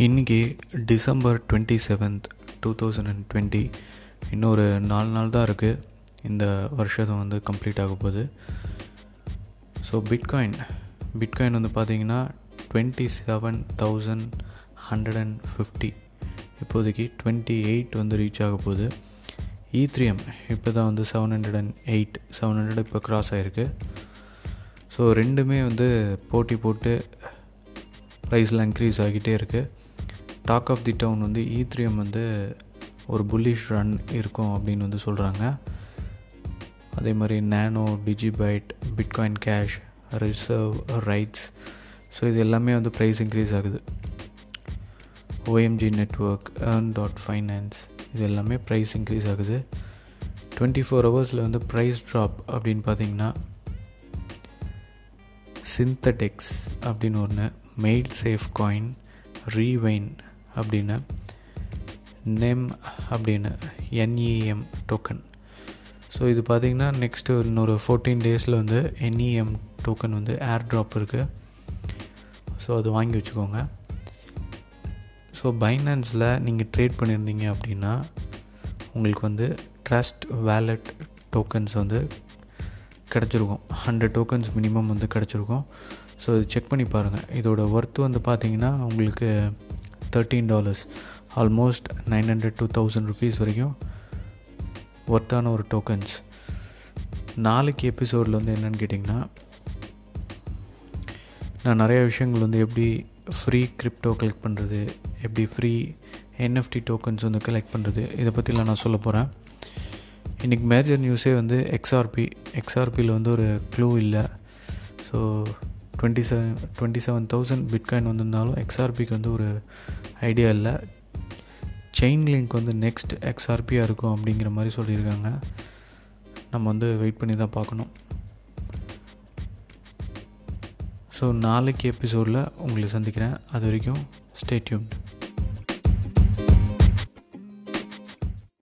இன்றைக்கி December twenty seventh two thousand and twenty. இன்னொரு நாலு நாள் தான் இருக்குது இந்த வருஷம் வந்து கம்ப்ளீட் ஆக போகுது. ஸோ பிட்காயின் பிட்காயின் வந்து பார்த்தீங்கன்னா twenty seven thousand hundred and fifty. இப்போதைக்கு டுவெண்ட்டி எயிட் வந்து ரீச் ஆக போகுது. E ஈத்ரியம் இப்போ தான் வந்து seven hundred and eight seven hundred இப்போ க்ராஸ் ஆகிருக்கு ஸோ ரெண்டுமே வந்து போட்டி போட்டு ப்ரைஸ்லாம் இன்க்ரீஸ் ஆகிட்டே இருக்குது டாக் ஆஃப் தி டவுன் வந்து e ஈத்ரியம் வந்து ஒரு புல்லிஷ் ரன் இருக்கும் அப்படின்னு வந்து சொல்கிறாங்க அதே மாதிரி Nano DigiByte Bitcoin Cash reserve rights so இது எல்லாமே வந்து ப்ரைஸ் இன்க்ரீஸ் ஆகுது. OMG network earn dot finance இது எல்லாமே ப்ரைஸ் இன்க்ரீஸ் ஆகுது. டுவெண்ட்டி ஃபோர் ஹவர்ஸில் வந்து ப்ரைஸ் ட்ராப் அப்படின்னு பார்த்தீங்கன்னா சிந்தடெக்ஸ் அப்படின்னு ஒன்று மெய்ட் சேஃப் காயின் ரீவைன் அப்படின்னு நெம் அப்படின்னு என்இஎம் டோக்கன் ஸோ இது பார்த்திங்கன்னா நெக்ஸ்ட்டு இன்னொரு ஃபோர்டீன் டேஸில் வந்து என்இஎம் டோக்கன் வந்து ஏர் ட்ராப் இருக்குது ஸோ அது வாங்கி வச்சுக்கோங்க. ஸோ பைனான்ஸில் நீங்கள் ட்ரேட் பண்ணியிருந்தீங்க அப்படின்னா உங்களுக்கு வந்து ட்ரஸ்ட் வேலட் டோக்கன்ஸ் வந்து கிடச்சிருக்கும். ஹண்ட்ரட் டோக்கன்ஸ் மினிமம் வந்து கிடச்சிருக்கும். ஸோ இது செக் பண்ணி பாருங்கள் இதோட ஒர்த்து வந்து பார்த்தீங்கன்னா உங்களுக்கு thirteen dollars almost nine hundred two thousand rupees வரைக்கும் ஒர்த்தான ஒரு டோக்கன்ஸ் நாளைக்கு எபிசோடில் வந்து என்னென்னு கேட்டிங்கன்னா நான் நிறைய விஷயங்கள் வந்து எப்படி ஃப்ரீ கிரிப்டோ கலெக்ட் பண்ணுறது எப்படி ஃப்ரீ என்எஃப்டி டோக்கன்ஸ் வந்து கலெக்ட் பண்ணுறது இதை பற்றிலாம் நான் சொல்ல போகிறேன் இன்றைக்கி மேஜர் நியூஸே வந்து எக்ஸ்ஆர்பி எக்ஸ்ஆர்பியில் வந்து ஒரு க்ளூ இல்லை. So twenty seven twenty seven thousand bitcoin வந்திருந்தாலும் எக்ஸ்ஆர்பிக்கு வந்து ஒரு ஐடியா இல்லை. செயின் லிங்க் வந்து நெக்ஸ்ட் எக்ஸ்ஆர்பியாக இருக்கும் அப்படிங்கிற மாதிரி சொல்லியிருக்காங்க. நம்ம வந்து வெயிட் பண்ணி தான் பார்க்கணும். ஸோ நாளைக்கு எபிசோடில் உங்களை சந்திக்கிறேன். அது வரைக்கும் ஸ்டேட்யூன்